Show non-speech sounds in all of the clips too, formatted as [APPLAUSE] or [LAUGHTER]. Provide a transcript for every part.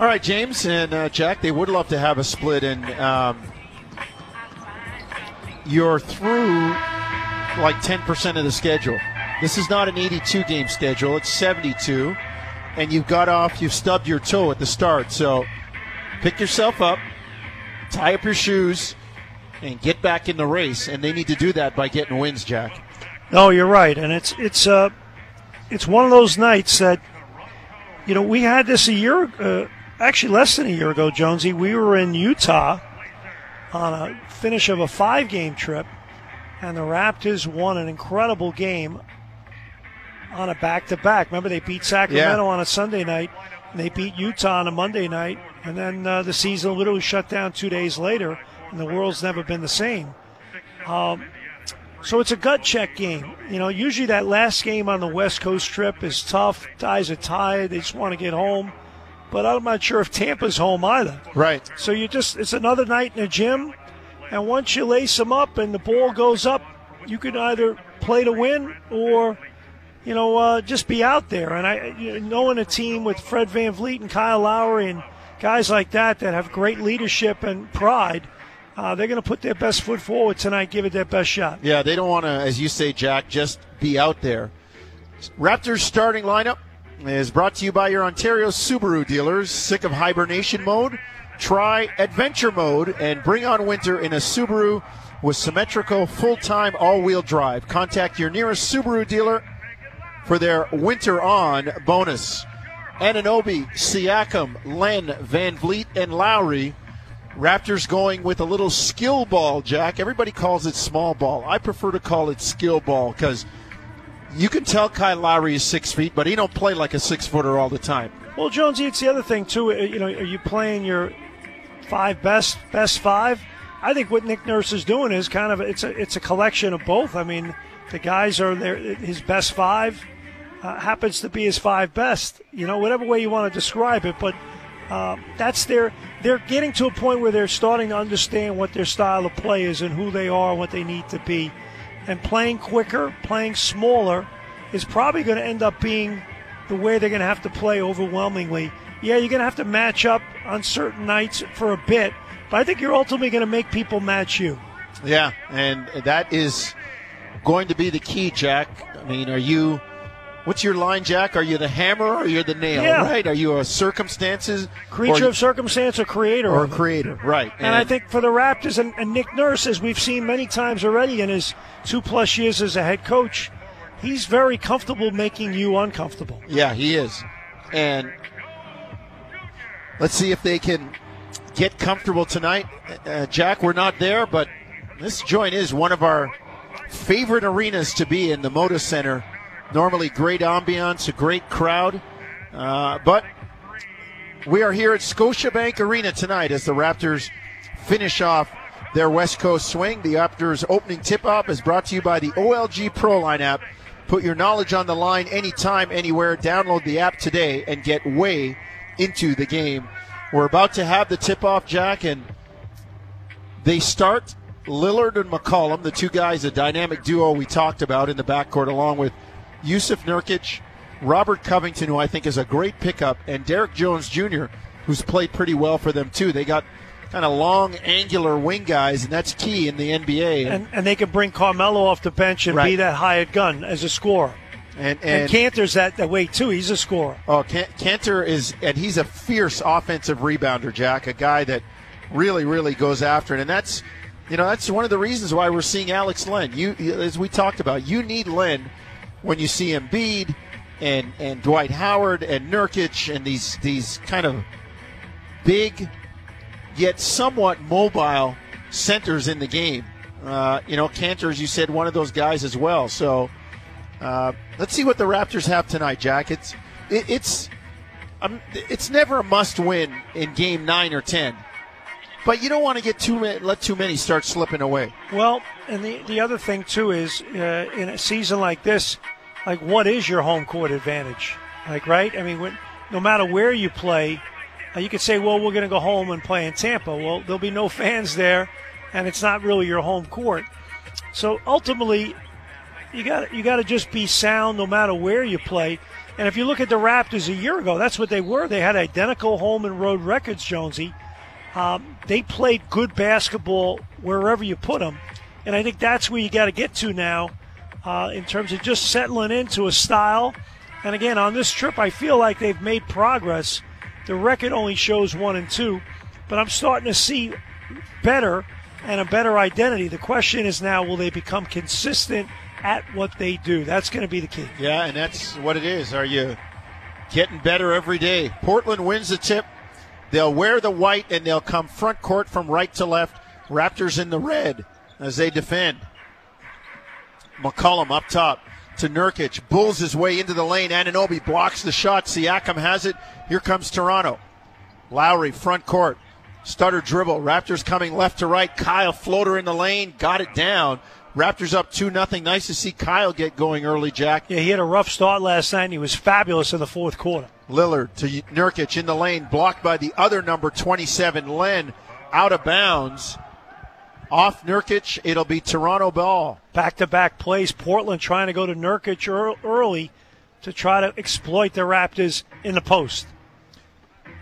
All right, James and uh, Jack, they would love to have a split, and um, you're through like 10% of the schedule. This is not an 82 game schedule, it's 72, and you've got off, you've stubbed your toe at the start. So pick yourself up, tie up your shoes, and get back in the race. And they need to do that by getting wins, Jack. No, you're right, and it's it's uh, it's one of those nights that you know we had this a year, uh, actually less than a year ago, Jonesy. We were in Utah on a finish of a five-game trip, and the Raptors won an incredible game on a back-to-back. Remember, they beat Sacramento Yeah. on a Sunday night, and they beat Utah on a Monday night, and then uh, the season literally shut down two days later, and the world's never been the same. Um, so it's a gut check game. You know, usually that last game on the West Coast trip is tough. Guys are tired. They just want to get home. But I'm not sure if Tampa's home either. Right. So you just, it's another night in the gym. And once you lace them up and the ball goes up, you can either play to win or, you know, uh, just be out there. And I, you know, knowing a team with Fred Van Vleet and Kyle Lowry and guys like that that have great leadership and pride, uh, they're going to put their best foot forward tonight, give it their best shot. Yeah, they don't want to, as you say, Jack, just be out there. Raptors starting lineup is brought to you by your Ontario Subaru dealers. Sick of hibernation mode? Try adventure mode and bring on winter in a Subaru with symmetrical full-time all-wheel drive. Contact your nearest Subaru dealer for their winter on bonus. Anunoby, Siakam, Len, Van Vleet, and Lowry. Raptors going with a little skill ball, Jack. Everybody calls it small ball. I prefer to call it skill ball because you can tell Kyle Lowry is six feet, but he don't play like a six footer all the time. Well, Jonesy, it's the other thing too. uh, You know, are you playing your five best best five? I think what Nick Nurse is doing is kind of it's a it's a collection of both. I mean, the guys are there. His best five uh, happens to be his five best. You know, whatever way you want to describe it, but uh, that's their. They're getting to a point where they're starting to understand what their style of play is and who they are, and what they need to be, and playing quicker, playing smaller, is probably going to end up being the way they're going to have to play overwhelmingly. Yeah, you're going to have to match up on certain nights for a bit, but I think you're ultimately going to make people match you. Yeah, and that is going to be the key, Jack. I mean, are you? What's your line, Jack? Are you the hammer or you're the nail? Yeah. Right? Are you a circumstances Creature of circumstance or creator or creator? Right. And I think for the Raptors and, and Nick Nurse, as we've seen many times already in his two plus years as a head coach, he's very comfortable making you uncomfortable. Yeah, he is. And let's see if they can get comfortable tonight. Uh, Jack, we're not there, but this joint is one of our favorite arenas to be in, the Moda Center. Normally, great ambiance, a great crowd. Uh, but we are here at Scotiabank Arena tonight as the Raptors finish off their West Coast swing. The Raptors opening tip off is brought to you by the OLG Pro Line app. Put your knowledge on the line anytime, anywhere. Download the app today and get way into the game. We're about to have the tip off, Jack, and they start Lillard and McCollum, the two guys, a dynamic duo we talked about in the backcourt, along with Jusuf Nurkic, Robert Covington, who I think is a great pickup, and Derrick Jones Jr., who's played pretty well for them too. They got kind of long, angular wing guys, and that's key in the NBA. And, and they can bring Carmelo off the bench and be Right. that hired gun as a scorer. and, And, and, Kanter's that, that way too. He's a scorer. Oh, Can- Kanter is, and he's a fierce offensive rebounder, Jack. A guy that really, really goes after it, and that's, you know, that's one of the reasons why we're seeing Alex Len. You, as we talked about, you need Len when you see Embiid and and Dwight Howard and Nurkic and these these kind of big yet somewhat mobile centers in the game. Uh, you know, Kanter, as you said, one of those guys as well. So. Uh, let's see what the Raptors have tonight, Jack. It's it, it's um, it's never a must-win in Game Nine or Ten, but you don't want to get too many, let too many start slipping away. Well, and the, the other thing too is uh, in a season like this, like what is your home court advantage? Like right? I mean, when, no matter where you play, uh, you could say, well, we're going to go home and play in Tampa. Well, there'll be no fans there, and it's not really your home court. So ultimately, you got you got to just be sound no matter where you play. And if you look at the Raptors a year ago, that's what they were. They had identical home and road records, Jonesy. Um, they played good basketball wherever you put them. And I think that's where you got to get to now uh, in terms of just settling into a style. And again, on this trip, I feel like they've made progress. The record only shows one and two, but I'm starting to see better and a better identity. The question is now, will they become consistent at what they do? That's going to be the key. Yeah, and that's what it is. Are you getting better every day? Portland wins the tip. They'll wear the white and they'll come front court from right to left. Raptors in the red as they defend. McCollum up top to Nurkic. Bulls his way into the lane. Anunoby blocks the shot. Siakam has it. Here comes Toronto. Lowry, front court. Stutter dribble. Raptors coming left to right. Kyle floater in the lane. Got it down. Raptors up 2 nothing. Nice to see Kyle get going early, Jack. Yeah, he had a rough start last night and he was fabulous in the fourth quarter. Lillard to Nurkic in the lane, blocked by the other number 27, Len, out of bounds. Off Nurkic, it'll be Toronto ball. Back to back plays. Portland trying to go to Nurkic early to try to exploit the Raptors in the post.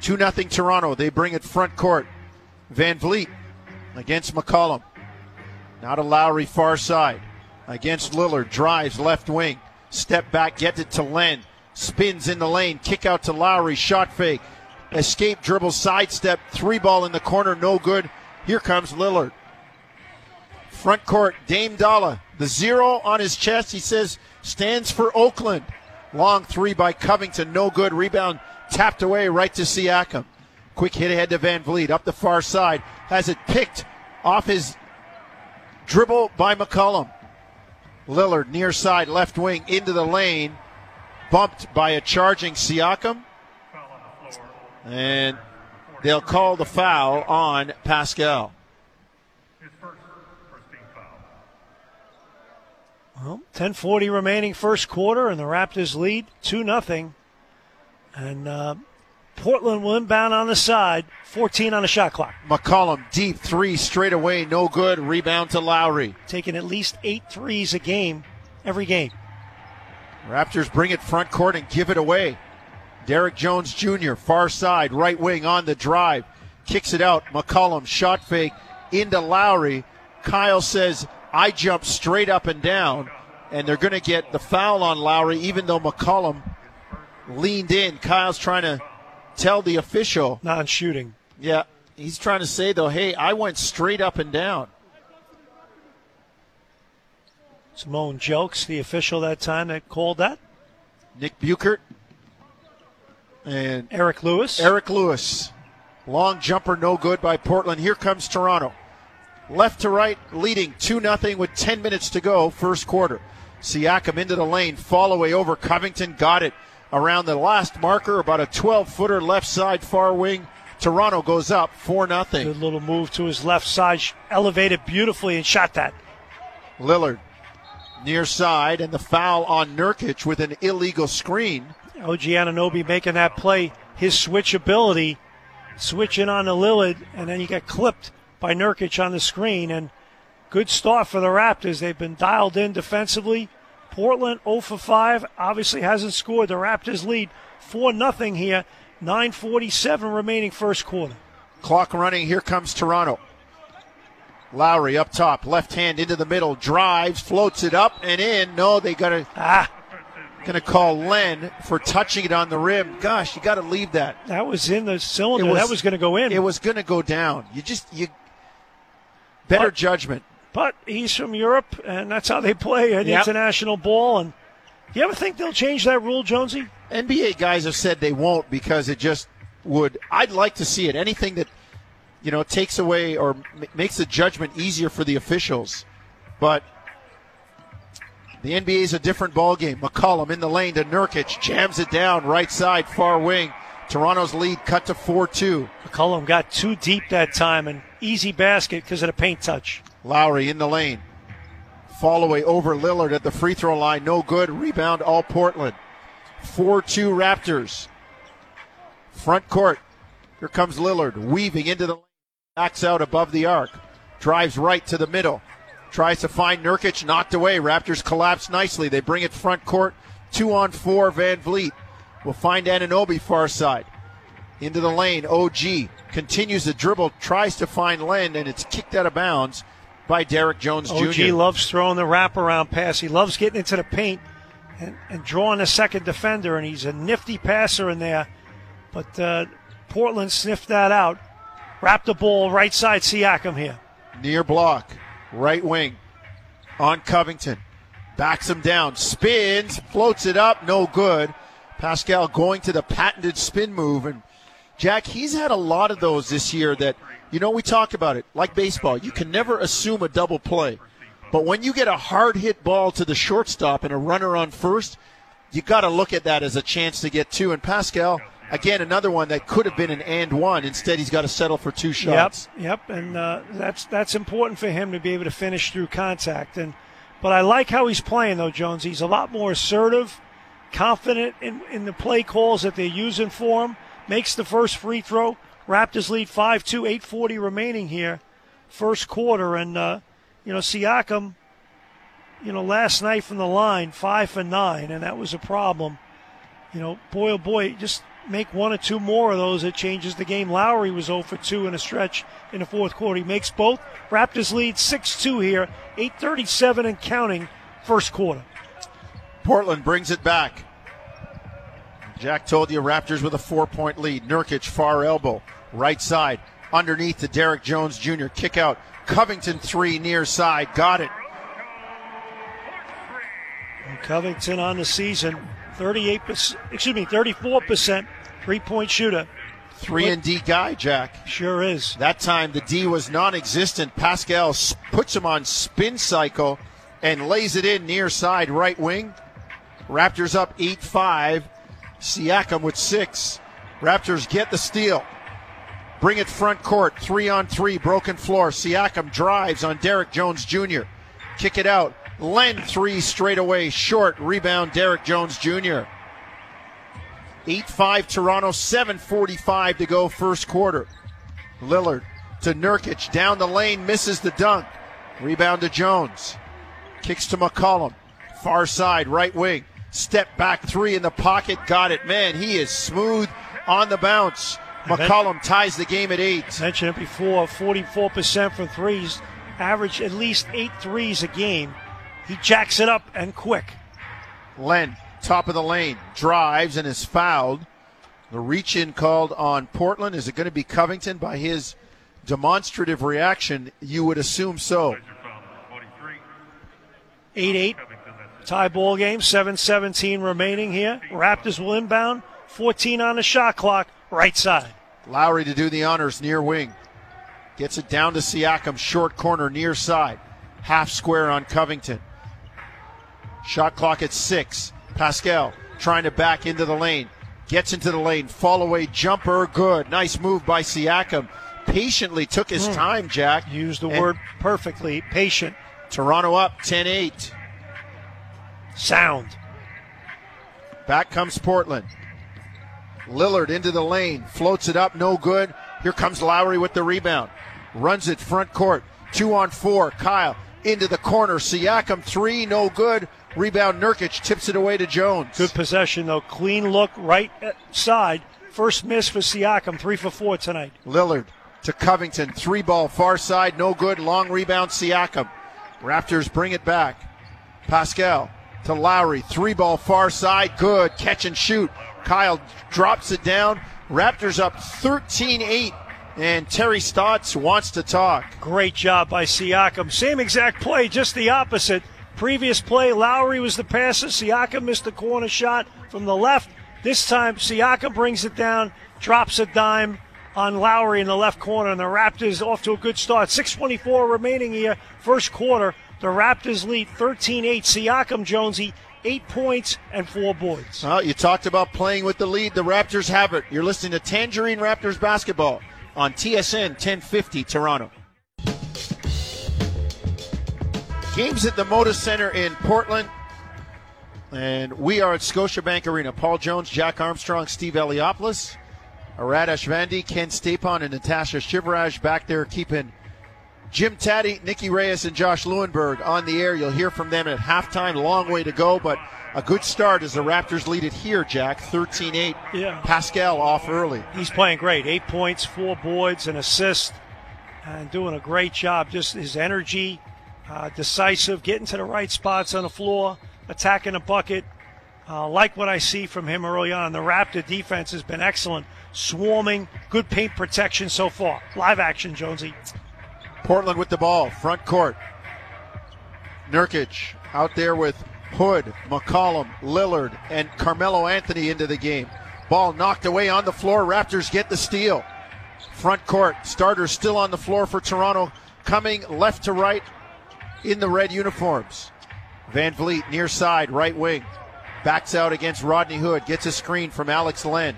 2 0 Toronto. They bring it front court. Van Vleet against McCollum. Now to Lowry, far side. Against Lillard. Drives left wing. Step back, gets it to Len. Spins in the lane. Kick out to Lowry. Shot fake. Escape dribble, sidestep. Three ball in the corner. No good. Here comes Lillard. Front court, Dame Dolla. The zero on his chest, he says, stands for Oakland. Long three by Covington, no good. Rebound tapped away right to Siakam. Quick hit ahead to Van Vleet up the far side. Has it picked off his dribble by McCollum. Lillard near side left wing into the lane. Bumped by a charging Siakam. And they'll call the foul on Pascal. Well, 10:40 remaining first quarter, and the Raptors lead two nothing. And uh, Portland will inbound on the side, 14 on the shot clock. McCollum deep three straight away, no good. Rebound to Lowry. Taking at least eight threes a game, every game. Raptors bring it front court and give it away. Derrick Jones Jr., far side, right wing on the drive. Kicks it out. McCollum, shot fake into Lowry. Kyle says, I jump straight up and down, and they're going to get the foul on Lowry, even though McCollum leaned in. Kyle's trying to tell the official. Non shooting. Yeah. He's trying to say, though, hey, I went straight up and down. Simone Jelks, the official that time that called that. Nick Buchert and Eric Lewis. Eric Lewis. Long jumper, no good by Portland. Here comes Toronto left to right, leading 2 0 with 10 minutes to go, first quarter. Siakam into the lane, fall away over Covington, got it around the last marker, about a 12 footer left side, far wing. Toronto goes up 4 0. Good little move to his left side, elevated beautifully and shot that. Lillard near side, and the foul on Nurkic with an illegal screen. OG Anunoby making that play, his switchability, switching on the Lillard, and then you get clipped by Nurkic on the screen. And good start for the Raptors. They've been dialed in defensively. Portland 0 for 5 obviously hasn't scored. The Raptors lead 4 0 here. 9.47 remaining first quarter. Clock running. Here comes Toronto. Lowry up top, left hand into the middle, drives, floats it up and in. No, they got to ah, going to call Len for touching it on the rim. Gosh, you got to leave that. That was in the cylinder. Was, that was going to go in. It was going to go down. You just you better but, judgment. But he's from Europe, and that's how they play an yep. international ball. And you ever think they'll change that rule, Jonesy? NBA guys have said they won't because it just would. I'd like to see it. Anything that you know takes away or m- makes the judgment easier for the officials, but. The NBA is a different ball game. McCollum in the lane to Nurkic, jams it down right side, far wing. Toronto's lead cut to 4 2. McCollum got too deep that time and easy basket because of the paint touch. Lowry in the lane. Fall away over Lillard at the free throw line. No good. Rebound all Portland. 4 2 Raptors. Front court. Here comes Lillard weaving into the Backs out above the arc. Drives right to the middle. Tries to find Nurkic. Knocked away. Raptors collapse nicely. They bring it front court. Two on four. Van Vleet will find Anunoby far side. Into the lane, OG continues the dribble, tries to find Len, and it's kicked out of bounds by Derrick Jones OG Jr. OG loves throwing the wraparound pass. He loves getting into the paint and, and drawing a second defender, and he's a nifty passer in there. But uh, Portland sniffed that out. Wrapped the ball right side Siakam here. Near block, right wing on Covington. Backs him down, spins, floats it up, no good. Pascal going to the patented spin move. And Jack, he's had a lot of those this year that, you know, we talked about it, like baseball. You can never assume a double play. But when you get a hard hit ball to the shortstop and a runner on first, you got to look at that as a chance to get two. And Pascal, again, another one that could have been an and one. Instead, he's got to settle for two shots. Yep, yep, and uh, that's that's important for him to be able to finish through contact. And but I like how he's playing though, Jones. He's a lot more assertive, confident in, in the play calls that they're using for him. Makes the first free throw. Raptors lead 5-2, 8:40 remaining here, first quarter, and uh, you know Siakam. You know, last night from the line, five for nine, and that was a problem. You know, boy oh boy, just make one or two more of those, it changes the game. Lowry was 0 for 2 in a stretch in the fourth quarter. He makes both. Raptors lead 6 2 here, 8.37 and counting, first quarter. Portland brings it back. Jack told you Raptors with a four point lead. Nurkic, far elbow, right side, underneath to Derrick Jones Jr. Kick out. Covington three near side. Got it. And Covington on the season, 38%, excuse me, 34% three point shooter. Three and D guy, Jack. Sure is. That time the D was non existent. Pascal puts him on spin cycle and lays it in near side right wing. Raptors up 8 5. Siakam with six. Raptors get the steal. Bring it front court. Three on three. Broken floor. Siakam drives on Derrick Jones Jr. Kick it out. Len three straight away. Short. Rebound Derrick Jones Jr. 8 5 Toronto. 7.45 to go first quarter. Lillard to Nurkic. Down the lane. Misses the dunk. Rebound to Jones. Kicks to McCollum. Far side. Right wing. Step back three in the pocket. Got it. Man, he is smooth on the bounce. McCollum ties the game at eight. Mentioned it before 44% from threes. Average at least eight threes a game. He jacks it up and quick. Len, top of the lane, drives and is fouled. The reach in called on Portland. Is it going to be Covington by his demonstrative reaction? You would assume so. 8 8 tie ball game, 7 17 remaining here. Raptors will inbound, 14 on the shot clock, right side. Lowry to do the honors near wing. Gets it down to Siakam, short corner near side. Half square on Covington. Shot clock at six. Pascal trying to back into the lane. Gets into the lane. Fall away jumper. Good. Nice move by Siakam. Patiently took his mm. time, Jack. Used the and word perfectly. Patient. Toronto up 10 8. Sound. Back comes Portland. Lillard into the lane. Floats it up. No good. Here comes Lowry with the rebound. Runs it front court. Two on four. Kyle into the corner. Siakam three. No good. Rebound Nurkic tips it away to Jones. Good possession though. Clean look right uh, side. First miss for Siakam. Three for four tonight. Lillard to Covington. Three ball far side. No good. Long rebound Siakam. Raptors bring it back. Pascal to Lowry. Three ball far side. Good. Catch and shoot. Kyle drops it down. Raptors up 13 8. And Terry Stotts wants to talk. Great job by Siakam. Same exact play, just the opposite. Previous play, Lowry was the passer. Siakam missed the corner shot from the left. This time, Siakam brings it down, drops a dime on Lowry in the left corner, and the Raptors off to a good start. 6.24 remaining here, first quarter. The Raptors lead 13 8. Siakam Jonesy, eight points and four boards. Well, you talked about playing with the lead. The Raptors have it. You're listening to Tangerine Raptors basketball on TSN 1050 Toronto. Games at the Moda Center in Portland. And we are at Scotiabank Arena. Paul Jones, Jack Armstrong, Steve Eliopoulos, Arad Ashvandi, Ken Stapon, and Natasha Shivraj back there keeping Jim Taddy, Nikki Reyes, and Josh Lewenberg on the air. You'll hear from them at halftime. Long way to go, but a good start as the Raptors lead it here, Jack. 13 8. Yeah. Pascal off early. He's playing great. Eight points, four boards, an assist, and doing a great job. Just his energy, uh, decisive, getting to the right spots on the floor, attacking the bucket. Uh, like what I see from him early on. The Raptor defense has been excellent. Swarming, good paint protection so far. Live action, Jonesy. Portland with the ball, front court. Nurkic out there with Hood, McCollum, Lillard, and Carmelo Anthony into the game. Ball knocked away on the floor. Raptors get the steal. Front court, starters still on the floor for Toronto, coming left to right in the red uniforms. Van Vleet near side, right wing. Backs out against Rodney Hood, gets a screen from Alex Len.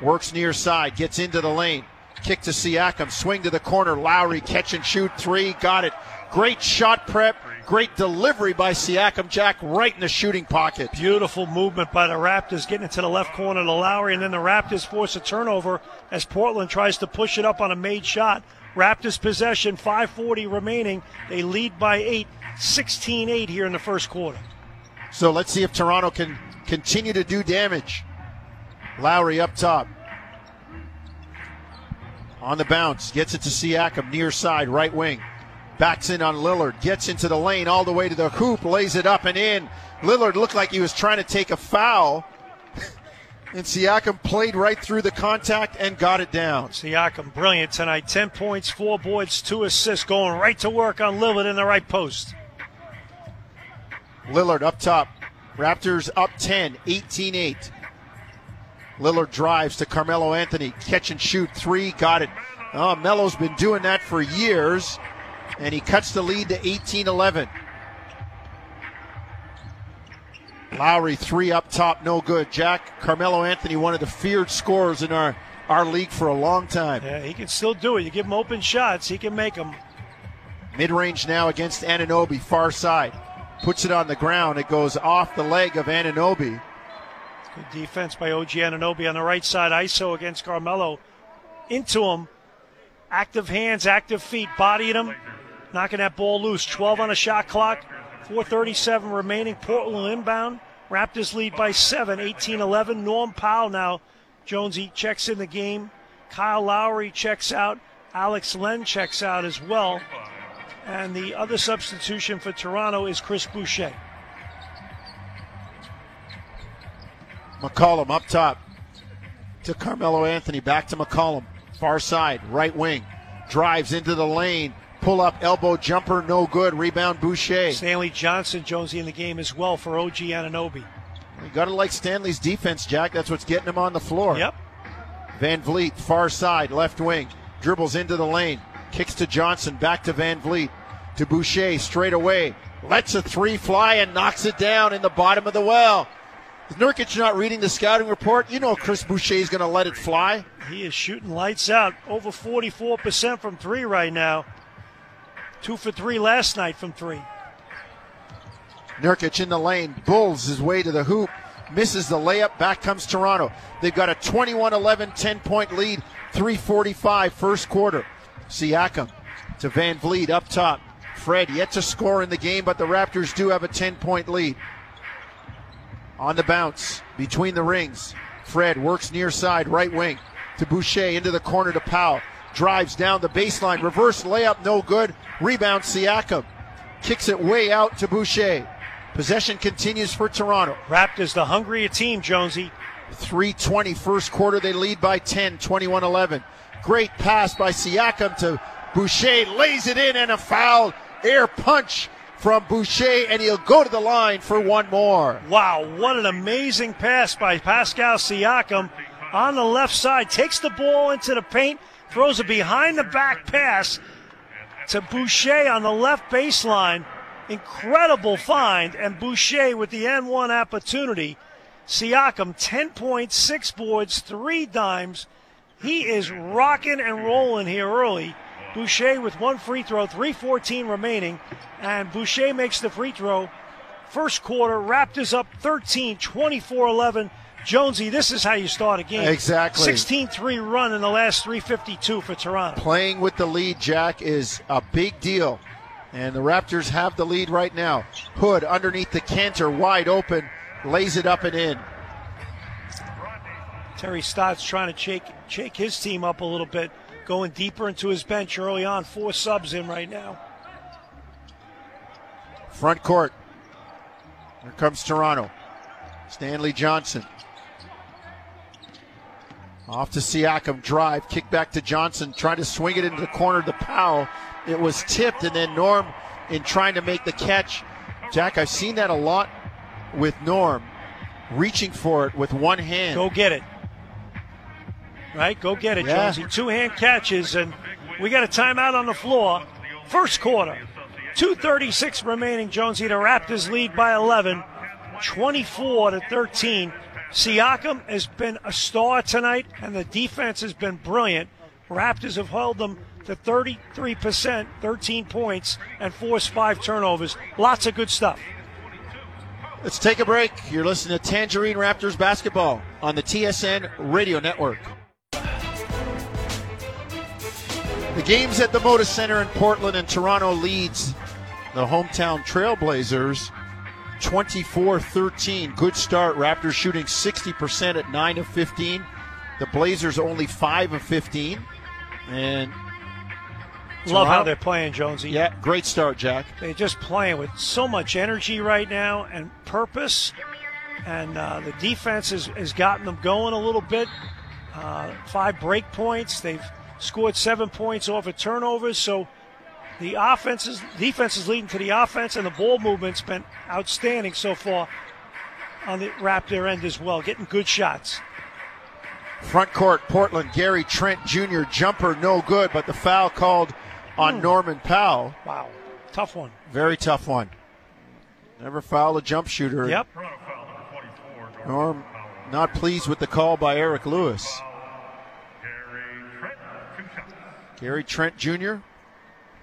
Works near side, gets into the lane. Kick to Siakam, swing to the corner. Lowry catch and shoot three, got it. Great shot prep, great delivery by Siakam Jack right in the shooting pocket. Beautiful movement by the Raptors getting into the left corner to Lowry, and then the Raptors force a turnover as Portland tries to push it up on a made shot. Raptors possession, 540 remaining. They lead by eight, 16 8 here in the first quarter. So let's see if Toronto can continue to do damage. Lowry up top. On the bounce, gets it to Siakam, near side, right wing. Backs in on Lillard, gets into the lane all the way to the hoop, lays it up and in. Lillard looked like he was trying to take a foul. And Siakam played right through the contact and got it down. Siakam, brilliant tonight. 10 points, 4 boards, 2 assists, going right to work on Lillard in the right post. Lillard up top. Raptors up 10, 18 8. Lillard drives to Carmelo Anthony. Catch and shoot three. Got it. Oh, Melo's been doing that for years. And he cuts the lead to 18 11. Lowry three up top, no good. Jack Carmelo Anthony, one of the feared scorers in our, our league for a long time. Yeah, he can still do it. You give him open shots, he can make them. Mid range now against Anunoby, far side. Puts it on the ground. It goes off the leg of Anunoby. Good defense by OG Anunoby on the right side. ISO against Carmelo. Into him. Active hands, active feet, bodying him. Knocking that ball loose. 12 on a shot clock. 437 remaining. Portland inbound. Raptors lead by 7, 18 11. Norm Powell now. Jonesy checks in the game. Kyle Lowry checks out. Alex Len checks out as well. And the other substitution for Toronto is Chris Boucher. McCollum up top to Carmelo Anthony. Back to McCollum. Far side, right wing. Drives into the lane. Pull up elbow jumper, no good. Rebound Boucher. Stanley Johnson, Jonesy, in the game as well for OG Anunoby. You got to like Stanley's defense, Jack. That's what's getting him on the floor. Yep. Van Vleet, far side, left wing. Dribbles into the lane. Kicks to Johnson. Back to Van Vleet. To Boucher, straight away. Lets a three fly and knocks it down in the bottom of the well. Is Nurkic not reading the scouting report? You know Chris Boucher is going to let it fly. He is shooting lights out. Over 44% from three right now. Two for three last night from three. Nurkic in the lane, bulls his way to the hoop, misses the layup. Back comes Toronto. They've got a 21 11 10 point lead, 345 first quarter. Siakam to Van Vleet up top. Fred yet to score in the game, but the Raptors do have a 10 point lead. On the bounce between the rings. Fred works near side, right wing to Boucher into the corner to Powell. Drives down the baseline, reverse layup, no good. Rebound Siakam. Kicks it way out to Boucher. Possession continues for Toronto. Raptors, the hungrier team, Jonesy. 320 first quarter. They lead by 10, 21 11. Great pass by Siakam to Boucher. Lays it in and a foul. Air punch from Boucher, and he'll go to the line for one more. Wow, what an amazing pass by Pascal Siakam on the left side. Takes the ball into the paint, throws a behind the back pass to Boucher on the left baseline. Incredible find, and Boucher with the N1 opportunity. Siakam, 10 points, 6 boards, 3 dimes. He is rocking and rolling here early. Boucher with one free throw, 3.14 remaining, and Boucher makes the free throw. First quarter, Raptors up 13, 24 11, Jonesy, this is how you start a game. Exactly. 16 3 run in the last 352 for Toronto. Playing with the lead, Jack, is a big deal. And the Raptors have the lead right now. Hood underneath the canter, wide open, lays it up and in. Terry Stotts trying to shake, shake his team up a little bit, going deeper into his bench early on. Four subs in right now. Front court. Here comes Toronto. Stanley Johnson. Off to Siakam, drive, kick back to Johnson, trying to swing it into the corner to Powell. It was tipped, and then Norm, in trying to make the catch. Jack, I've seen that a lot with Norm, reaching for it with one hand. Go get it. Right? Go get it, Yeah. Jonesy. Two hand catches, and we got a timeout on the floor. First quarter. 236 remaining, Jonesy. The Raptors lead by 11, 24 to 13. Siakam has been a star tonight, and the defense has been brilliant. Raptors have held them to 33%, 13 points, and forced five turnovers. Lots of good stuff. Let's take a break. You're listening to Tangerine Raptors basketball on the TSN Radio Network. The game's at the Moda Center in Portland, and Toronto leads the hometown Trailblazers 24 13. Good start. Raptors shooting 60% at 9 of 15. The Blazers only 5 of 15. And Love how they're playing, Jonesy. yeah, great start, Jack. They're just playing with so much energy right now and purpose. And uh, the defense has, has gotten them going a little bit. Uh, five break points. They've scored seven points off of turnovers. So the offense is, defense is leading to the offense, and the ball movement's been outstanding so far on the Raptor end as well, getting good shots. Front court, Portland, Gary Trent Jr. jumper, no good, but the foul called on hmm. Norman Powell. Wow, tough one. Very tough one. Never foul a jump shooter. Yep. Norm not pleased with the call by Eric Lewis. Gary Trent Jr.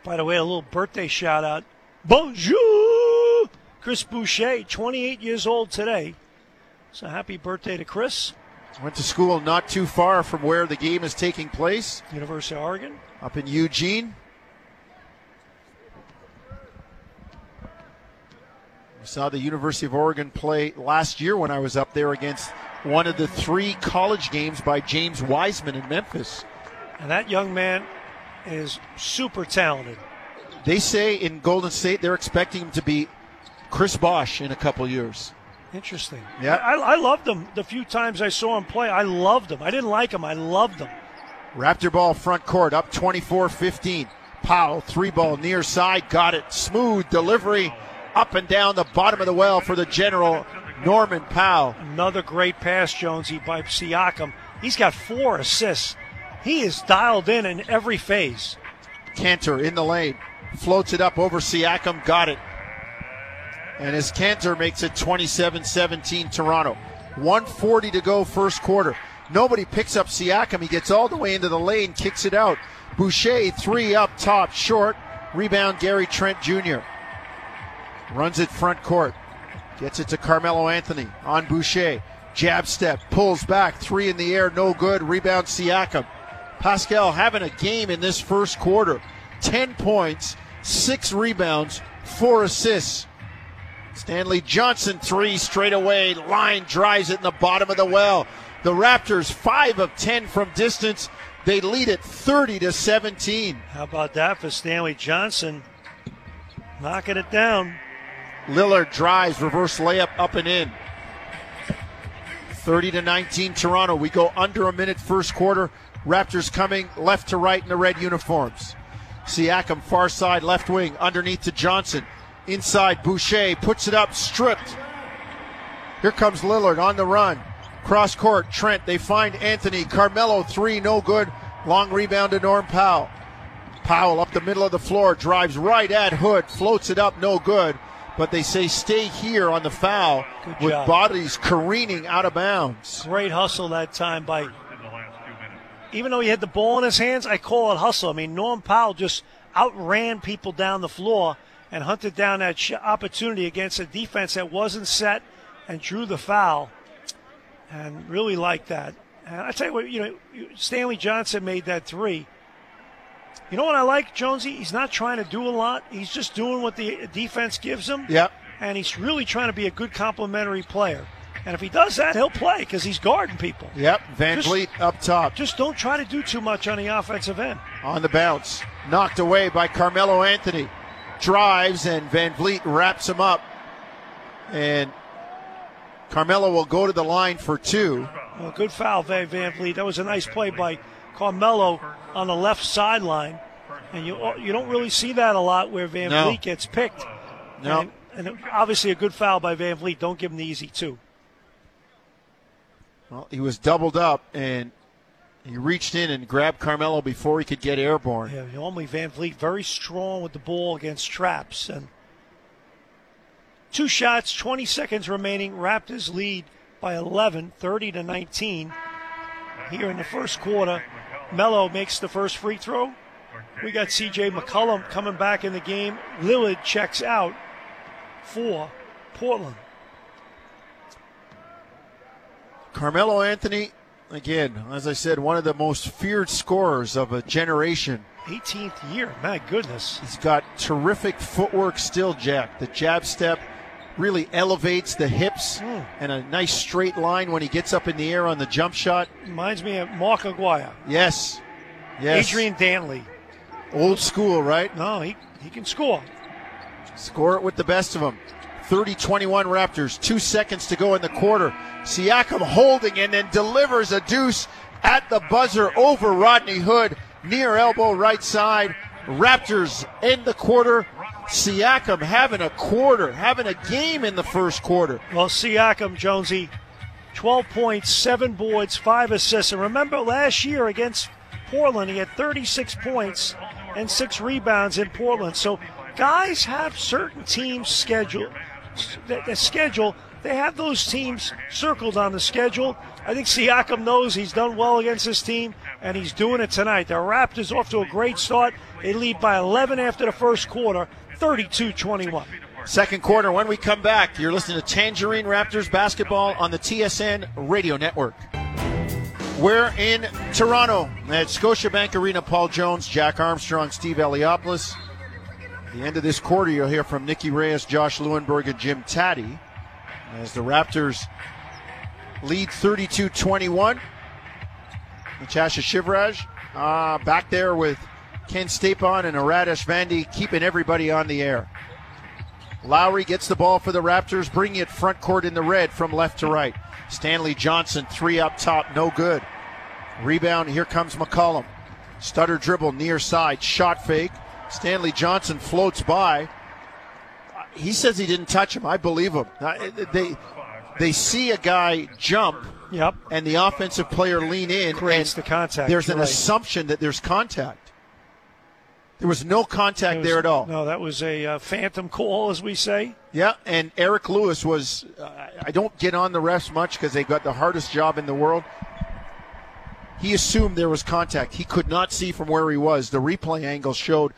By the way, a little birthday shout out. Bonjour! Chris Boucher, 28 years old today. So happy birthday to Chris, went to school not too far from where the game is taking place, University of Oregon. up in Eugene. We saw the University of Oregon play last year when I was up there against one of the three college games by James Wiseman in Memphis. And that young man is super talented. They say in Golden State they're expecting him to be Chris Bosh in a couple years. Interesting. Yeah. I, I loved him the few times I saw him play. I loved him. I didn't like him. I loved him. Raptor ball front court up 24 15. Powell, three ball near side, got it. Smooth delivery up and down the bottom of the well for the general, Norman Powell. Another great pass, Jonesy, by Siakam. He's got four assists. He is dialed in in every phase. Kanter in the lane, floats it up over Siakam, got it. And as Kanter makes it 27 17 Toronto. 140 to go first quarter. Nobody picks up Siakam. He gets all the way into the lane, kicks it out. Boucher, three up top, short. Rebound, Gary Trent Jr. Runs it front court. Gets it to Carmelo Anthony on Boucher. Jab step, pulls back, three in the air, no good. Rebound, Siakam. Pascal having a game in this first quarter. 10 points, six rebounds, four assists. Stanley Johnson, three straight away. Line drives it in the bottom of the well. The Raptors, five of 10 from distance. They lead it 30 to 17. How about that for Stanley Johnson? Knocking it down. Lillard drives, reverse layup up and in. 30 to 19 Toronto. We go under a minute first quarter. Raptors coming left to right in the red uniforms. Siakam far side left wing underneath to Johnson. Inside Boucher puts it up stripped. Here comes Lillard on the run. Cross court Trent. They find Anthony Carmelo three no good. Long rebound to Norm Powell. Powell up the middle of the floor drives right at Hood floats it up no good. But they say stay here on the foul Good with job. bodies careening out of bounds. Great hustle that time by. Even though he had the ball in his hands, I call it hustle. I mean, Norm Powell just outran people down the floor and hunted down that sh- opportunity against a defense that wasn't set and drew the foul. and really like that. And I tell you what, you know, Stanley Johnson made that three. You know what I like, Jonesy? He's not trying to do a lot. He's just doing what the defense gives him. Yep. And he's really trying to be a good complementary player. And if he does that, he'll play because he's guarding people. Yep. Van Just- Vliet up top Just don't try to do too much on the offensive end. on the bounce. Knocked away by Carmelo Anthony. Drives and Van Vleet wraps him up. And Carmelo will go to the line for two. Well, good foul, Van Van Vleet. That was a nice play by Carmelo on the left sideline. And you you don't really see that a lot where Van No. Vliet gets picked. No. And, and obviously a good foul by Van Vleet. Don't give him the easy two. Well, he was doubled up and he reached in and grabbed Carmelo before he could get airborne. Yeah, normally Van Vleet very strong with the ball against traps. And two shots, 20 seconds remaining. Raptors lead by 11, 30 to 19. Here in the first quarter, Melo makes the first free throw. We got C.J. McCollum coming back in the game. Lillard checks out for Portland. Carmelo Anthony, again, as I said, one of the most feared scorers of a generation. 18th year, my goodness. He's got terrific footwork still, Jack. The jab step really elevates the hips Mm. and a nice straight line when he gets up in the air on the jump shot. Reminds me of Mark Aguirre. Yes. Yes. Adrian Dantley. Old school, right? No, he, he can score. Score it with the best of them. 30 21 Raptors. Two seconds to go in the quarter. Siakam holding and then delivers a deuce at the buzzer over Rodney Hood. Near elbow, right side. Raptors end the quarter. Siakam having a quarter, having a game in the first quarter. Well, Siakam, Jonesy, 12 points, 7 boards, 5 assists. And remember last year against Portland, he had 36 points and 6 rebounds in Portland. So guys have certain teams scheduled. The, schedule, they have those teams circled on the schedule. I think Siakam knows he's done well against this team, and he's doing it tonight. The Raptors off to a great start. They lead by 11 after the first quarter, 32 21. Second quarter, when we come back, you're listening to Tangerine Raptors basketball on the TSN radio network. We're in Toronto at Scotiabank Arena. Paul Jones, Jack Armstrong, Steve Eliopoulos. At the end of this quarter, you'll hear from Nikki Reyes, Josh Lewenberg, and Jim Taddy as the Raptors lead 32 21. Natasha Shivraj uh, back there with Ken Stapon and Arad Ashvandi keeping everybody on the air. Lowry gets the ball for the Raptors, bringing it front court in the red from left to right. Stanley Johnson, three up top, no good. Rebound, here comes McCollum. Stutter dribble near side, shot fake. Stanley Johnson floats by. He says he didn't touch him. I believe him. They, they see a guy jump Yep. and the offensive player lean in. Creates and the contact. There's an right. assumption that there's contact. There was no contact was- there at all. No, that was a uh, phantom call, as we say. Yeah, and Eric Lewis was. Uh, I don't get on the refs much because they've got the hardest job in the world. He assumed there was contact. He could not see from where he was. The replay angle showed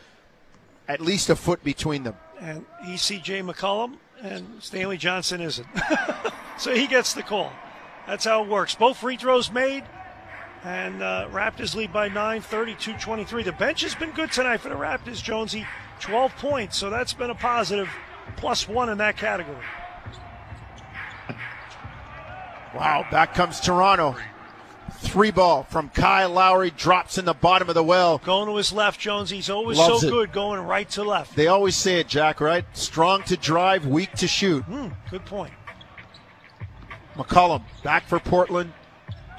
at least a foot between them. And ECJ McCollum and Stanley Johnson isn't. [LAUGHS] so he gets the call. That's how it works. Both free throws made, and uh, Raptors lead by 9, 32 23. The bench has been good tonight for the Raptors, Jonesy. 12 points, so that's been a positive, plus one in that category. Wow, back comes Toronto. Three ball from Kyle Lowry drops in the bottom of the well. Going to his left, Jones. He's always Loves so it. good going right to left. They always say it, Jack, right? Strong to drive, weak to shoot. Hmm, good point. McCollum back for Portland.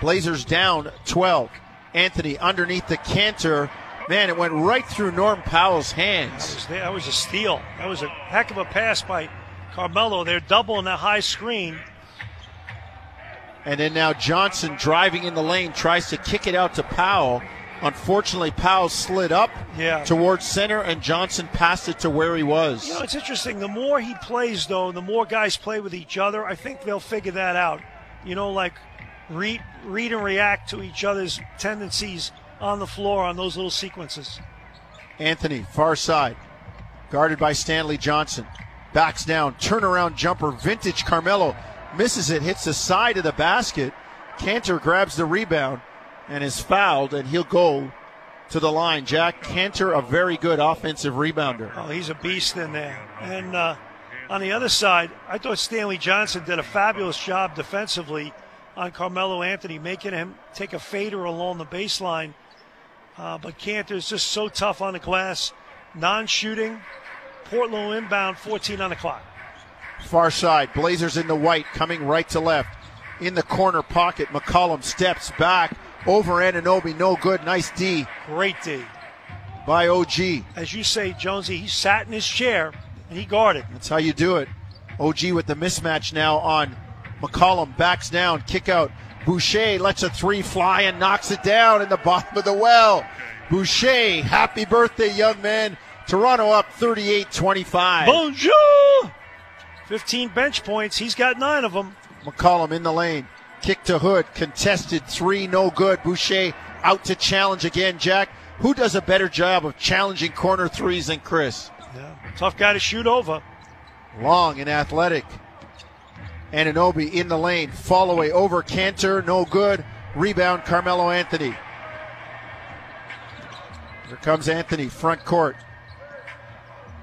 Blazers down 12. Anthony underneath the canter. Man, it went right through Norm Powell's That hands. was, that was a steal. That was a heck of a pass by Carmelo. They're doubling the high screen. And then now Johnson driving in the lane tries to kick it out to Powell. Unfortunately, Powell slid up Yeah. towards center, and Johnson passed it to where he was. You know, it's interesting. The more he plays, though, the more guys play with each other. I think they'll figure that out. You know, like read, read and react to each other's tendencies on the floor on those little sequences. Anthony, far side, guarded by Stanley Johnson. Backs down, turnaround jumper, vintage Carmelo. Misses it, hits the side of the basket. Kanter grabs the rebound and is fouled, and he'll go to the line. Jack Kanter, a very good offensive rebounder. Oh, he's a beast in there. And uh, on the other side, I thought Stanley Johnson did a fabulous job defensively on Carmelo Anthony, making him take a fader along the baseline. Uh, but Kanter is just so tough on the glass, non shooting. Portland inbound, 14 on the clock. Far side, Blazers in the white, coming right to left. In the corner pocket, McCollum steps back over Anunoby, no good. Nice D. Great D. By OG. As you say, Jonesy, he sat in his chair and he guarded. That's how you do it. OG with the mismatch now on McCollum. Backs down, kick out. Boucher lets a three fly and knocks it down in the bottom of the well. Boucher, happy birthday, young man. Toronto up 38 25. Bonjour! 15 bench points. He's got nine of them. McCollum in the lane. Kick to Hood. Contested three, no good. Boucher out to challenge again. Jack, who does a better job of challenging corner threes than Chris? Yeah. Tough guy to shoot over. Long and athletic. Anunoby in the lane. Fall away over Kanter, no good. Rebound Carmelo Anthony. Here comes Anthony, front court.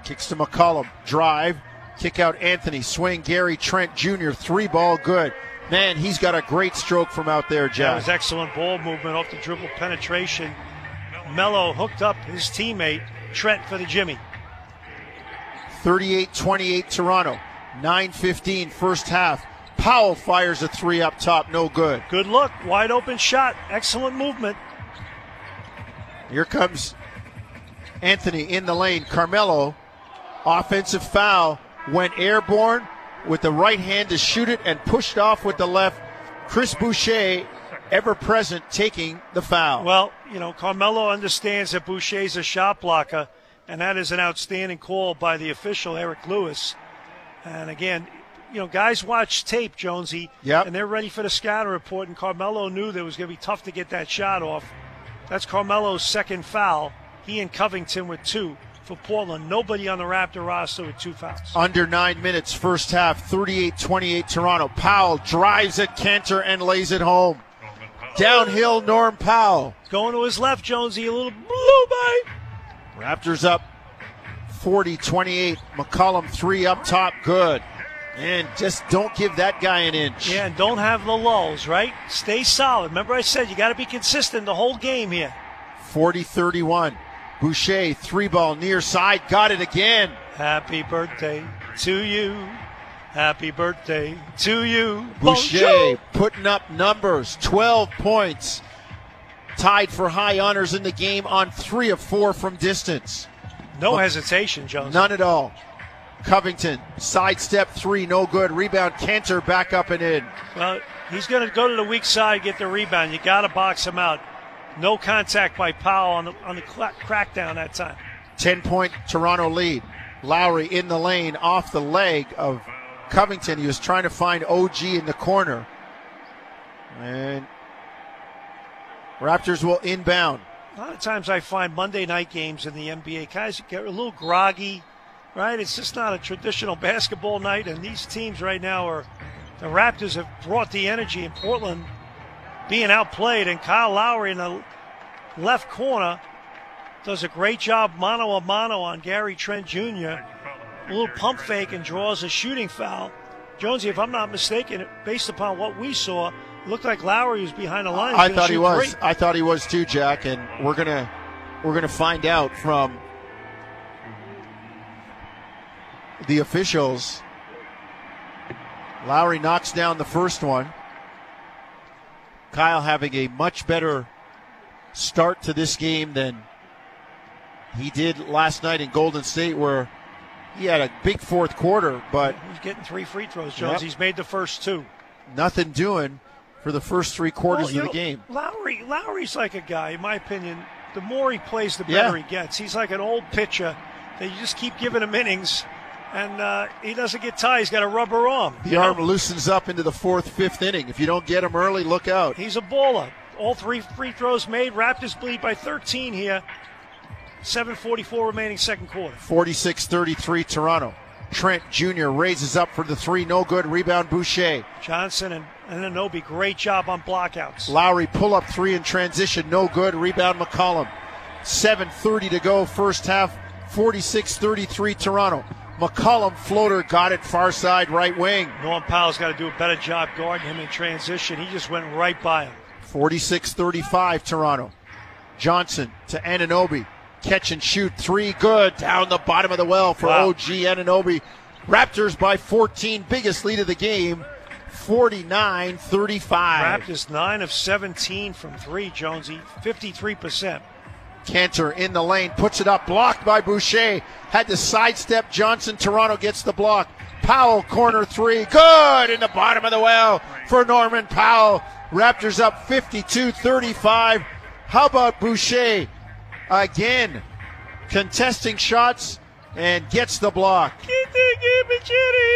Kicks to McCollum. Drive. Kick out Anthony. Swing Gary Trent Jr. Three ball good. Man, he's got a great stroke from out there, Jack. That was excellent ball movement off the dribble penetration. Melo hooked up his teammate, Trent, for the Jimmy. 38 28 Toronto. 9 first half. Powell fires a three up top, no good. Good look, wide open shot, excellent movement. Here comes Anthony in the lane. Carmelo, offensive foul, went airborne with the right hand to shoot it and pushed off with the left. Chris Boucher, ever present, taking the foul. Well, you know, Carmelo understands that Boucher's a shot blocker, and that is an outstanding call by the official, Eric Lewis. And again, you know, guys watch tape, Jonesy, yep. and they're ready for the scatter report, and Carmelo knew that it was going to be tough to get that shot off. That's Carmelo's second foul. He and Covington with two for Portland. Nobody on the Raptor roster with two fouls. Under nine minutes, first half, 38 28 Toronto. Powell drives at Kanter and lays it home. Downhill, Norm Powell. Going to his left, Jonesy, a little blue bite. Raptors up 40 28. McCollum three up top, good. And just don't give that guy an inch. Yeah, and don't have the lulls, right? Stay solid. Remember, I said you got to be consistent the whole game here. 40 31. Boucher, three ball near side, got it again. Happy birthday to you. Happy birthday to you. Boucher Bonjour. putting up numbers 12 points. Tied for high honors in the game on three of four from distance. No hesitation, Jones. None at all. Covington, sidestep three, no good. Rebound, Kanter back up and in. Well, he's going to go to the weak side, get the rebound. You got to box him out. No contact by Powell on the on the crackdown that time. Ten point Toronto lead. Lowry in the lane off the leg of Covington. He was trying to find OG in the corner. And Raptors will inbound. A lot of times I find Monday night games in the NBA guys get a little groggy, right? It's just not a traditional basketball night, and these teams right now are the Raptors have brought the energy in Portland being outplayed, and Kyle Lowry in the left corner does a great job mano a mano on Gary Trent Jr. A little pump fake and draws a shooting foul. Jonesy, if I'm not mistaken, based upon what we saw, looked like Lowry was behind the line. I thought he was. Great. I thought he was too, Jack. And we're gonna we're gonna find out from the officials. Lowry knocks down the first one. Kyle having a much better start to this game than he did last night in Golden State, where he had a big fourth quarter, but he's getting three free throws. Jones, yep. he's made the first two. Nothing doing for the first three quarters well, of the know, game. Lowry, Lowry's like a guy, in my opinion. The more he plays, the better yeah. he gets. He's like an old pitcher that you just keep giving him innings, and uh, he doesn't get tired. He's got a rubber arm. The arm know? loosens up into the fourth, fifth inning. If you don't get him early, look out. He's a baller. All three free throws made. Raptors lead by 13 here. 7:44 remaining second quarter. 46-33 Toronto. Trent Jr. raises up for the three, no good. Rebound Boucher. Johnson and Anunoby, great job on blockouts. Lowry pull up three in transition, no good. Rebound McCollum. 7.30 to go, first half, 46 33 Toronto. McCollum floater got it far side right wing. Norm Powell's got to do a better job guarding him in transition. He just went right by him. 46 35 Toronto. Johnson to Anunoby. Catch and shoot three good down the bottom of the well for Wow. OG Anunoby. Raptors by 14, biggest lead of the game, 49 35. Raptors 9 of 17 from 3, Jonesy. 53%. Kanter in the lane, puts it up, blocked by Boucher. Had to sidestep Johnson. Toronto gets the block. Powell, corner three, good in the bottom of the well for Norman Powell. Raptors up 52 35. How about Boucher again? Contesting shots and gets the block.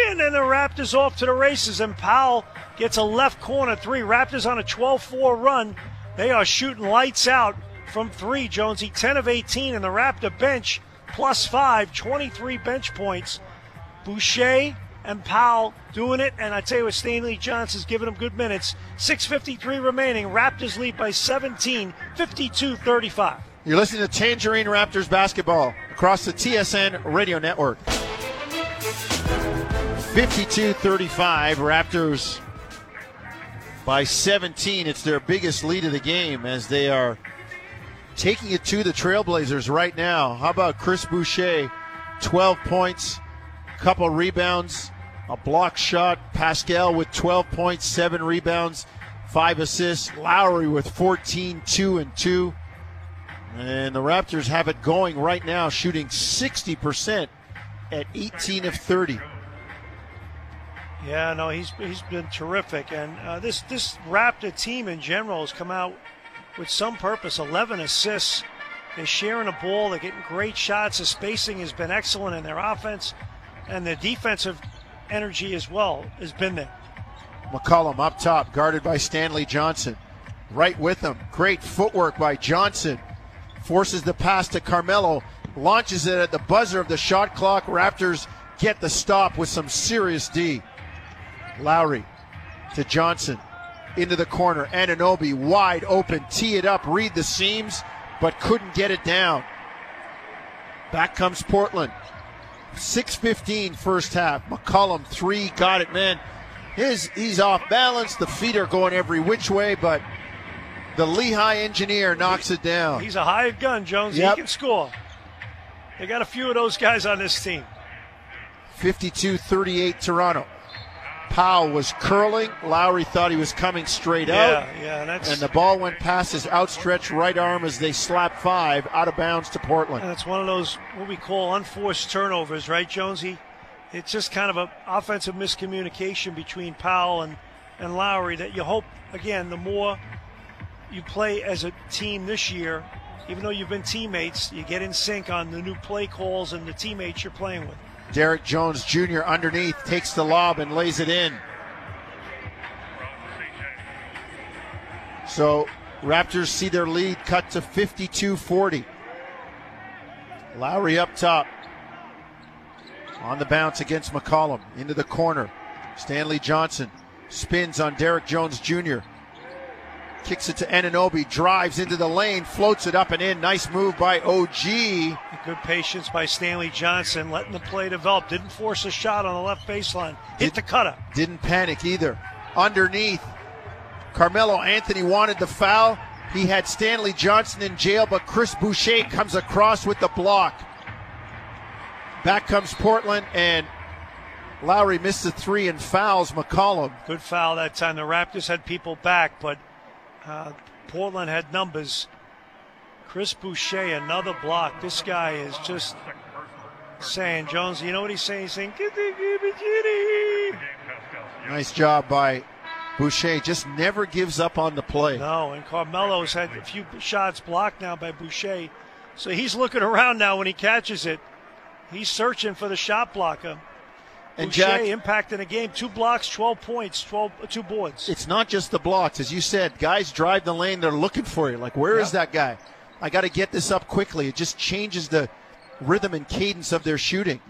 And then the Raptors off to the races, and Powell gets a left corner three. Raptors on a 12 4 run. They are shooting lights out from three, Jonesy. 10 of 18, and the Raptor bench plus five, 23 bench points. Boucher and Powell doing it, and I tell you what, Stanley Johnson's giving them good minutes. 6.53 remaining. Raptors lead by 17, 52 35. You're listening to Tangerine Raptors basketball across the TSN radio network. 52 35, Raptors by 17. It's their biggest lead of the game as they are taking it to the Trailblazers right now. How about Chris Boucher? 12 points, couple rebounds, a block shot. Pascal with 12 points, 7 rebounds, 5 assists. Lowry with 14, 2 and 2. And the Raptors have it going right now, shooting 60% at 18 of 30. Yeah, no, he's he's been terrific, and uh, this this Raptor team in general has come out with some purpose. Eleven assists. They're sharing the ball. They're getting great shots. The spacing has been excellent in their offense, and their defensive energy as well has been there. McCollum up top, guarded by Stanley Johnson. Right with him. Great footwork by Johnson. Forces the pass to Carmelo. Launches it at the buzzer of the shot clock. Raptors get the stop with some serious D. Lowry to Johnson. Into the corner. Anunoby wide open. Tee it up. Read the seams, but couldn't get it down. Back comes Portland. 6.15 first half. McCollum, three, got it, man. His, he's off balance. The feet are going every which way, but the Lehigh engineer knocks it down. He's a hired gun, Jones. Yep. He can score. They got a few of those guys on this team. 52 38 Toronto. Powell was curling. Lowry thought he was coming straight out. Yeah, yeah, that's And the ball went past his outstretched right arm as they slapped five out of bounds to Portland. And it's one of those what we call unforced turnovers, right, Jonesy? It's just kind of an offensive miscommunication between Powell and, and Lowry that you hope, again, the more you play as a team this year, even though you've been teammates, you get in sync on the new play calls and the teammates you're playing with. Derrick Jones Jr. underneath takes the lob and lays it in. So Raptors see their lead cut to 52 40. Lowry up top. On the bounce against McCollum. Into the corner. Stanley Johnson spins on Derrick Jones Jr. Kicks it to Anunoby. Drives into the lane. Floats it up and in. Nice move by OG. Good patience by Stanley Johnson, letting the play develop. Didn't force a shot on the left baseline. Hit Did- the cutter. Didn't panic either. Underneath, Carmelo Anthony wanted the foul. He had Stanley Johnson in jail, but Chris Boucher comes across with the block. Back comes Portland, and Lowry missed the three and fouls McCollum. Good foul that time. The Raptors had people back, but uh, Portland had numbers. Chris Boucher, another block. This guy is just saying, Jones, you know what he's saying? He's saying, "Get the- give it, Jitty." Nice job by Boucher. Just never gives up on the play. No, and Carmelo's had a few shots blocked now by Boucher. So he's looking around now when he catches it. He's searching for the shot blocker. And Boucher Jack, impacting a game. Two blocks, 12 points, 12, uh, two boards. it's not just the blocks. As you said, guys drive the lane, they're looking for you. Like, where is Yeah. that guy? I got to get this up quickly. It just changes the rhythm and cadence of their shooting.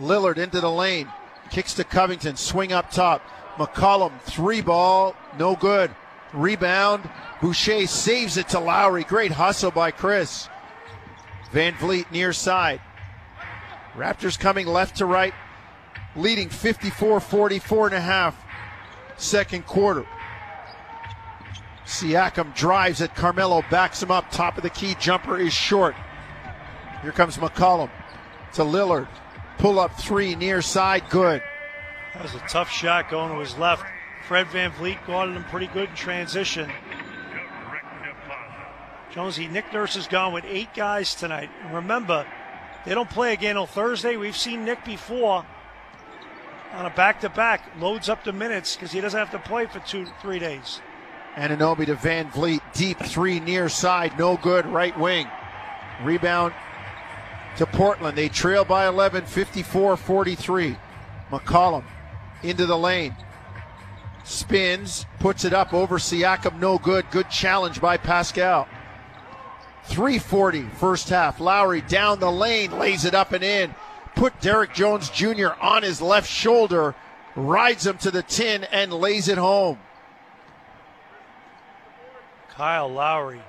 Lillard into the lane, kicks to Covington, swing up top. McCollum, three ball, no good. Rebound. Boucher saves it to Lowry. Great hustle by Chris. Van Vleet near side. Raptors coming left to right, leading 54 44 and a half, second quarter. Siakam drives it. Carmelo backs him up. Top of the key jumper is short. Here comes McCollum to Lillard. Pull up three near side. Good. That was a tough shot going to his left. Fred Van Vleet guarded him pretty good in transition. Jonesy, Nick Nurse has gone with eight guys tonight. Remember, they don't play again on Thursday. We've seen Nick before on a back to back, loads up the minutes because he doesn't have to play for two, three days. Anunoby to Van Vleet. Deep three near side. No good. Right wing. Rebound to Portland. They trail by 11, 54 43. McCollum into the lane. Spins, puts it up over Siakam. No good. Good challenge by Pascal. 340 first half. Lowry down the lane, lays it up and in. Put Derrick Jones Jr. on his left shoulder, rides him to the tin, and lays it home. Kyle Lowry.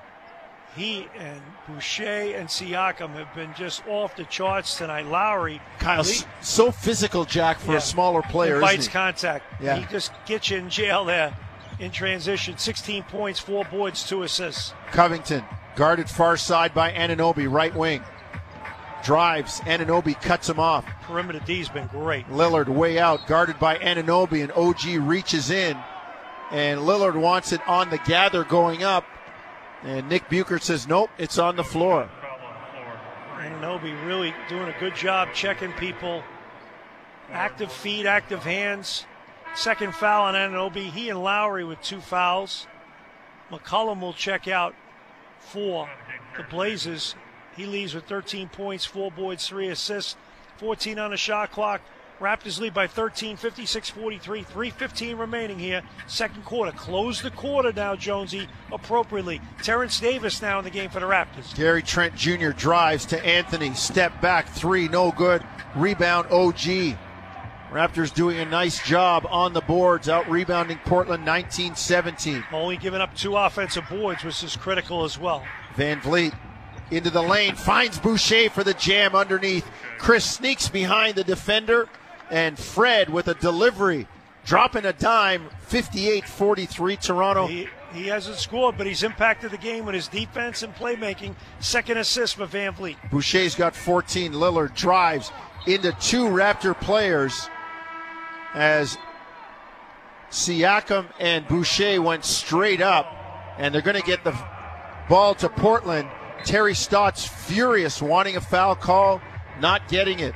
He and Boucher and Siakam have been just off the charts tonight. Lowry, Kyle, so physical, Jack, for Yeah. a smaller player. he? contact. Yeah. He just gets you in jail there in transition. 16 points, four boards, two assists. Covington guarded far side by Anunoby, right wing. Drives. Anunoby cuts him off. Perimeter D's been great. Lillard way out, guarded by Anunoby, and OG reaches in. And Lillard wants it on the gather going up. And Nick Buchert says, nope, it's on the floor. Anunoby really doing a good job checking people. Active feet, active hands. Second foul on Anunoby. He and Lowry with two fouls. McCollum will check out for the Blazers. He leaves with 13 points, four boards, three assists, 14 on the shot clock. Raptors lead by 13, 56 43, 3.15 remaining here. Second quarter. Close the quarter now, Jonesy, appropriately. Terrence Davis now in the game for the Raptors. Gary Trent Jr. drives to Anthony. Step back, three, no good. Rebound, OG. Raptors doing a nice job on the boards, out rebounding Portland 19 17. Only giving up two offensive boards, which is critical as well. Van Vleet into the lane, finds Boucher for the jam underneath. Chris sneaks behind the defender, and Fred with a delivery, dropping a dime, 58 43 Toronto. He, he hasn't scored, but he's impacted the game with his defense and playmaking. Second assist for Van Vleet. Boucher's got 14. Lillard drives into two Raptor players as Siakam and Boucher went straight up, and they're going to get the ball to Portland. Terry Stotts furious, wanting a foul call, not getting it.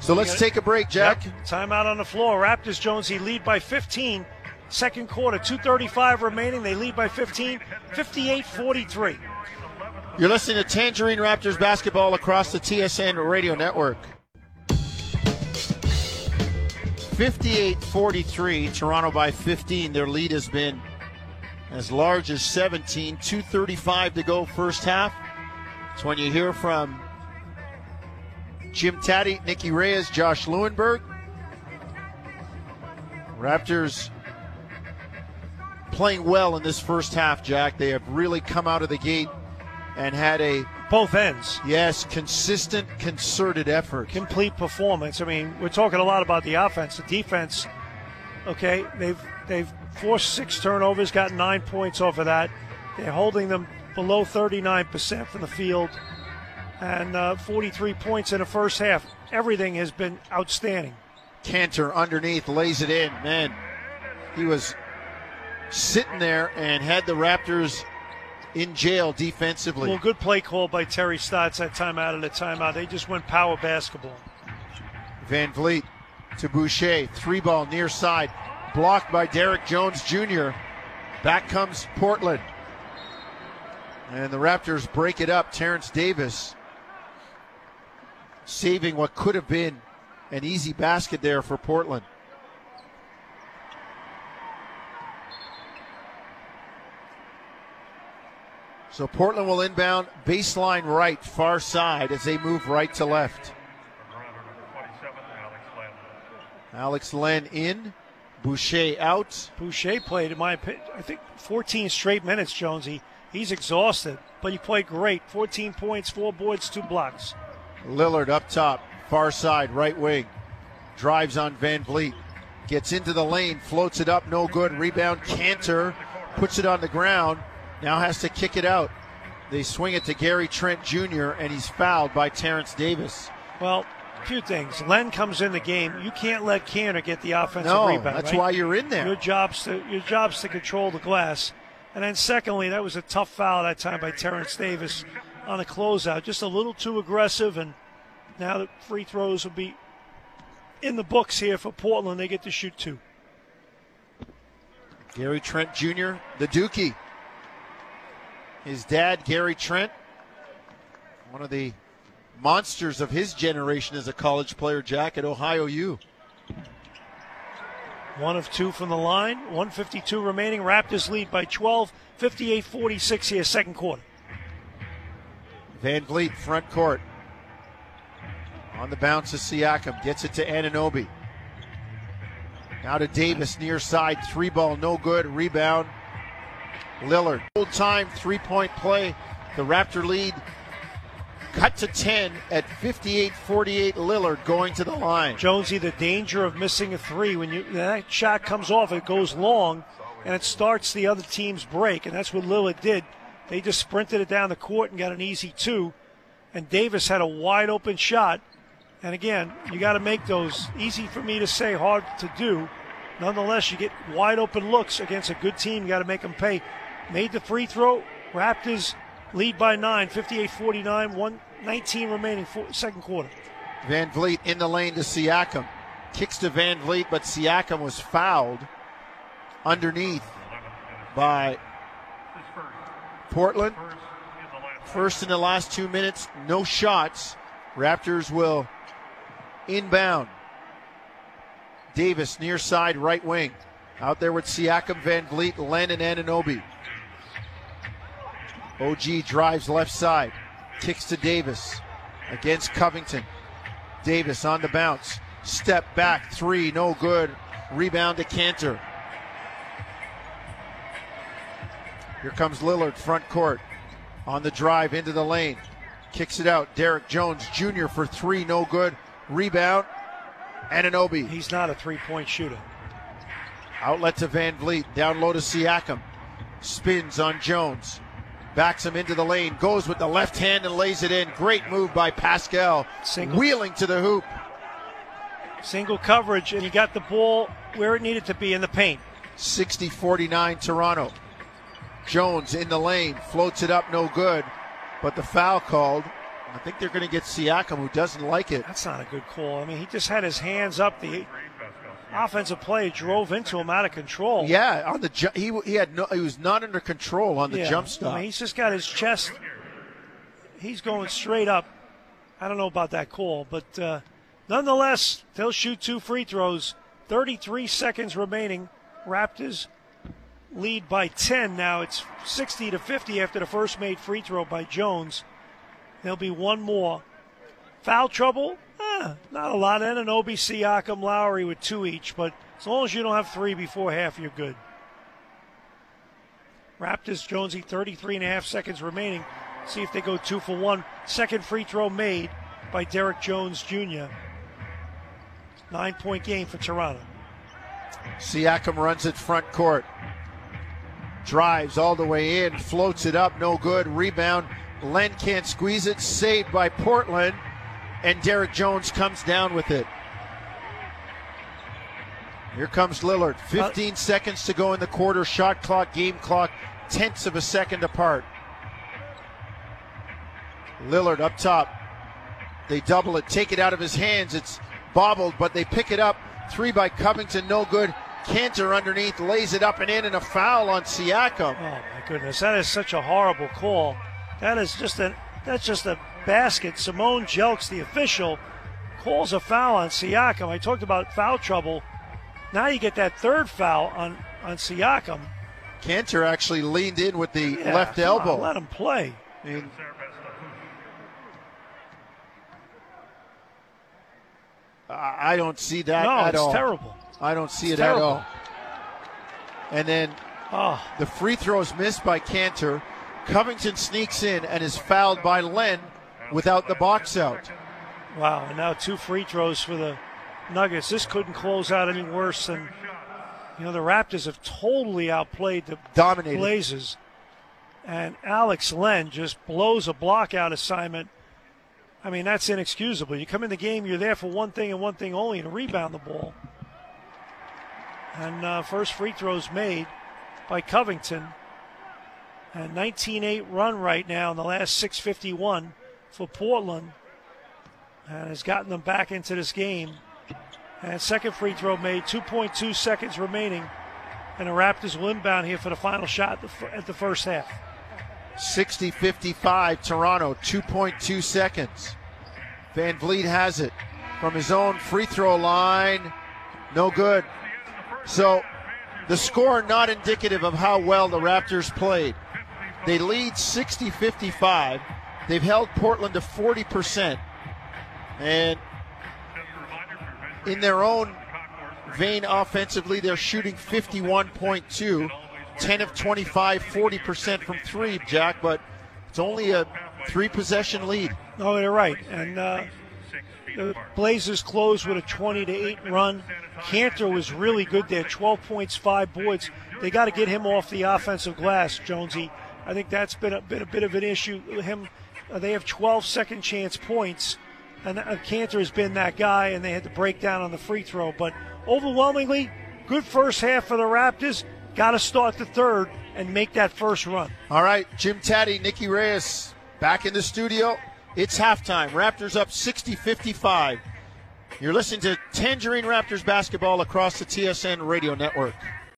So let's take a break, Jack. Yep. Timeout on the floor. Raptors Jonesy lead by 15. Second quarter, 235 remaining. They lead by 15, 58-43. You're listening to Tangerine Raptors basketball across the TSN radio network. 58 43, Toronto by 15. Their lead has been as large as 17. 2.35 to go, first half. It's when you hear from Jim Taddy, Nicky Reyes, Josh Lewenberg. Raptors playing well in this first half, Jack. They have really come out of the gate and had a Both ends. yes consistent concerted effort Complete performance. I mean, we're talking a lot about the offense. The defense, okay, they've they've forced six turnovers, got nine points off of that. They're holding them below 39% from the field, and uh, 43 points in the first half. Everything has been outstanding. kanter underneath lays it in man he was sitting there and had the raptors in jail defensively Well, good play call by Terry Stotts that time out of the timeout. They just went power basketball. van vleet to boucher. Three ball near side. Blocked by derrick jones jr back comes portland. And the raptors break it up. Terrence davis saving what could have been an easy basket there for Portland. So Portland will inbound baseline right, far side as they move right to left. Alex Len in, Boucher out. Boucher played, in my opinion, I think 14 straight minutes, Jonesy. He's exhausted, but he played great. 14 points, four boards, two blocks. Lillard up top, far side, right wing. Drives on Van Vleet. Gets into the lane, floats it up, no good. Rebound, Kanter puts it on the ground. Now has to kick it out. They swing it to Gary Trent Jr., and he's fouled by Terrence Davis. Well, few things. Len comes in the game. You can't let Kanter get the offensive no, rebound. that's right? why you're in there. Your job's to your job's to control the glass. And then secondly, that was a tough foul that time by Terrence Davis on a closeout. Just a little too aggressive, and now the free throws will be in the books here for Portland. They get to shoot two. Gary Trent Jr., the Dookie. His dad, Gary Trent, one of the monsters of his generation as a college player, Jack, at Ohio U. One of two from the line, 152 remaining. Raptors lead by 12, 58 46 here, second quarter. Van Vleet, front court. On the bounce of Siakam, gets it to Anunoby. Now to Davis, near side, three ball, no good. Rebound, Lillard. Full time three point play. The Raptor lead cut to 10 at 58 48. Lillard going to the line. Jonesy, the danger of missing a three when you that shot comes off, it goes long, and it starts the other team's break, and that's what Lillard did. They just sprinted it down the court and got an easy two, and Davis had a wide open shot. And again, you got to make those easy for me to say, hard to do. Nonetheless, you get wide open looks against a good team. You got to make them pay. Made the free throw. Raptors lead by nine, 58 49, 119 remaining, four, second quarter. Van Vleet in the lane to Siakam. Kicks to Van Vleet, but Siakam was fouled underneath by Portland. First in the last two minutes, no shots. Raptors will inbound. Davis near side right wing. Out there with Siakam, Van Vleet, Len, and Anunoby. OG drives left side. Kicks to Davis against Covington. Davis on the bounce. Step back, three, no good. Rebound to Kanter. Here comes Lillard, front court. On the drive into the lane. Kicks it out. Derrick Jones Jr. for three, no good. Rebound. Anunoby. He's not a three point shooter. Outlet to Van Vleet. Down low to Siakam. Spins on Jones. Backs him into the lane. Goes with the left hand and lays it in. Great move by Pascal. Single. Wheeling to the hoop. Single coverage, and he got the ball where it needed to be in the paint. 60 49 Toronto. Jones in the lane. Floats it up, no good. But the foul called. I think they're going to get Siakam, who doesn't like it. That's not a good call. I mean, he just had his hands up. The offensive play drove into him out of control. Yeah, on the ju- he he had no he was not under control on the Yeah. jump stop. I mean, he's just got his chest. He's going straight up. I don't know about that call, but uh, nonetheless, they'll shoot two free throws. 33 seconds remaining. Raptors lead by 10 now. It's 60 to 50 after the first made free throw by Jones. There'll be one more. Foul trouble? Eh, not a lot. And an OBC Siakam, Lowry with two each, but as long as you don't have three before half, you're good. Raptors, Jonesy, 33 and a half seconds remaining. See if they go two for one. Second free throw made by Derrick Jones Jr. Nine point game for Toronto. Siakam runs it front court. Drives all the way in, floats it up, no good. Rebound. Len can't squeeze it. Saved by Portland. And Derrick Jones comes down with it. Here comes Lillard. Uh, 15 seconds to go in the quarter. Shot clock, game clock, tenths of a second apart. Lillard up top. They double it, take it out of his hands. It's bobbled, but they pick it up. Three by Covington, no good. Kanter underneath lays it up and in, and a foul on Siakam. Oh my goodness, that is such a horrible call. That is just a that's just a basket. Simone Jelks, the official, calls a foul on Siakam. I talked about foul trouble. Now you get that third foul on on Siakam. Kanter actually leaned in with the Yeah, left come on, elbow. let him play. I mean, I don't see that no, at it's all. terrible. I don't see It's it at all. And then Oh, the free throws missed by Kanter. Covington sneaks in and is fouled by Len without the box out. wow. And now two free throws for the Nuggets. This couldn't close out any worse than, you know, the Raptors have totally outplayed the Dominated. Blazers. And Alex Len just blows a block out assignment. I mean, that's inexcusable. You come in the game, you're there for one thing and one thing only, to rebound the ball. And uh, first free throws made by Covington. And 19-8 run right now in the last 651 for Portland. And has gotten them back into this game. And second free throw made, 2.2 seconds remaining. And the Raptors will inbound here for the final shot at the, first half. 60 55, Toronto, 2.2 seconds. Van Vleet has it from his own free throw line. No good. So the score not indicative of how well the Raptors played. They lead 60 55. They've held Portland to 40%. And in their own vein offensively, they're shooting 51.2. 10 of 25, 40% from three, Jack, but it's only a three possession lead. No, they're right. And uh, the Blazers closed with a 20 to 8 run. Kanter was really good there, 12 points, five boards. They got to get him off the offensive glass, Jonesy. I think that's been a, been a bit of an issue. Him, uh, they have 12 second chance points, and uh, Kanter has been that guy, and they had to break down on the free throw. But overwhelmingly, good first half for the Raptors. Got to start the third and make that first run. All right, Jim Taddy, Nikki Reyes back in the studio. It's halftime. Raptors up 60 55. You're listening to Tangerine Raptors basketball across the TSN radio network.